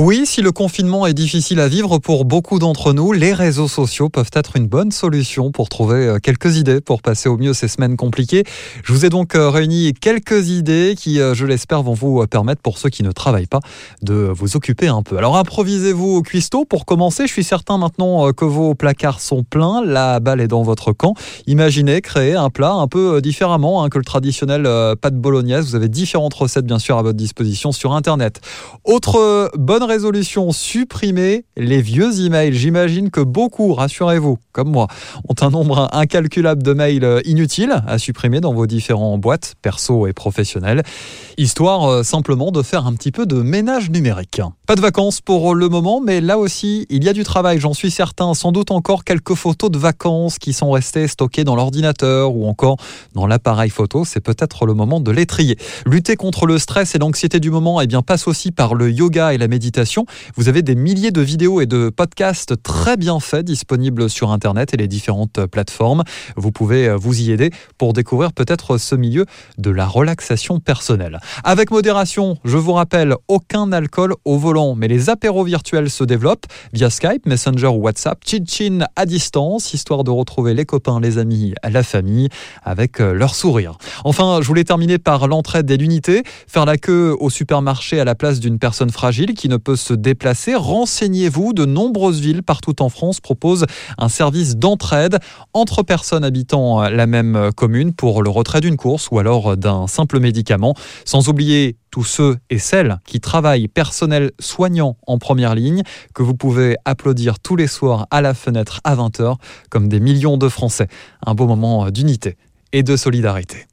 Oui, si le confinement est difficile à vivre pour beaucoup d'entre nous, les réseaux sociaux peuvent être une bonne solution pour trouver euh, quelques idées pour passer au mieux ces semaines compliquées. Je vous ai donc euh, réuni quelques idées qui, euh, je l'espère, vont vous permettre, pour ceux qui ne travaillent pas, de vous occuper un peu. Alors improvisez-vous au cuistot. Pour commencer, je suis certain maintenant que vos placards sont pleins, la balle est dans votre camp. Imaginez créer un plat un peu différemment hein, que le traditionnel pâte bolognaise. Vous avez différentes recettes, bien sûr, à votre disposition sur Internet. Autre bonne résolution, supprimer les vieux emails. J'imagine que beaucoup, rassurez-vous, comme moi, ont un nombre incalculable de mails euh, inutiles à supprimer dans vos différentes boîtes, perso et professionnelles, histoire euh, simplement de faire un petit peu de ménage numérique. Pas de vacances pour le moment, mais là aussi, il y a du travail, j'en suis certain. Sans doute encore quelques photos de vacances qui sont restées stockées dans l'ordinateur ou encore dans l'appareil photo. C'est peut-être le moment de les trier. Lutter contre le stress et l'anxiété du moment, eh bien, passe aussi par le yoga et la méditation vous avez des milliers de vidéos et de podcasts très bien faits disponibles sur Internet et les différentes plateformes. Vous pouvez euh, vous y aider pour découvrir peut-être ce milieu de la relaxation personnelle. Avec modération, je vous rappelle, aucun alcool au volant, mais les apéros virtuels se développent via Skype, Messenger ou WhatsApp, chin-chin à distance, histoire de retrouver les copains, les amis, la famille avec euh, leur sourire. Enfin, je voulais terminer par l'entraide et l'unité, faire la queue au supermarché à la place d'une personne fragile qui ne peut se déplacer. Renseignez-vous, de nombreuses villes partout en France proposent un service d'entraide entre personnes habitant la même commune pour le retrait d'une course ou alors d'un simple médicament. Sans oublier tous ceux et celles qui travaillent personnel soignant en première ligne, que vous pouvez applaudir tous les soirs à la fenêtre à 20h, comme des millions de Français. Un beau moment d'unité et de solidarité.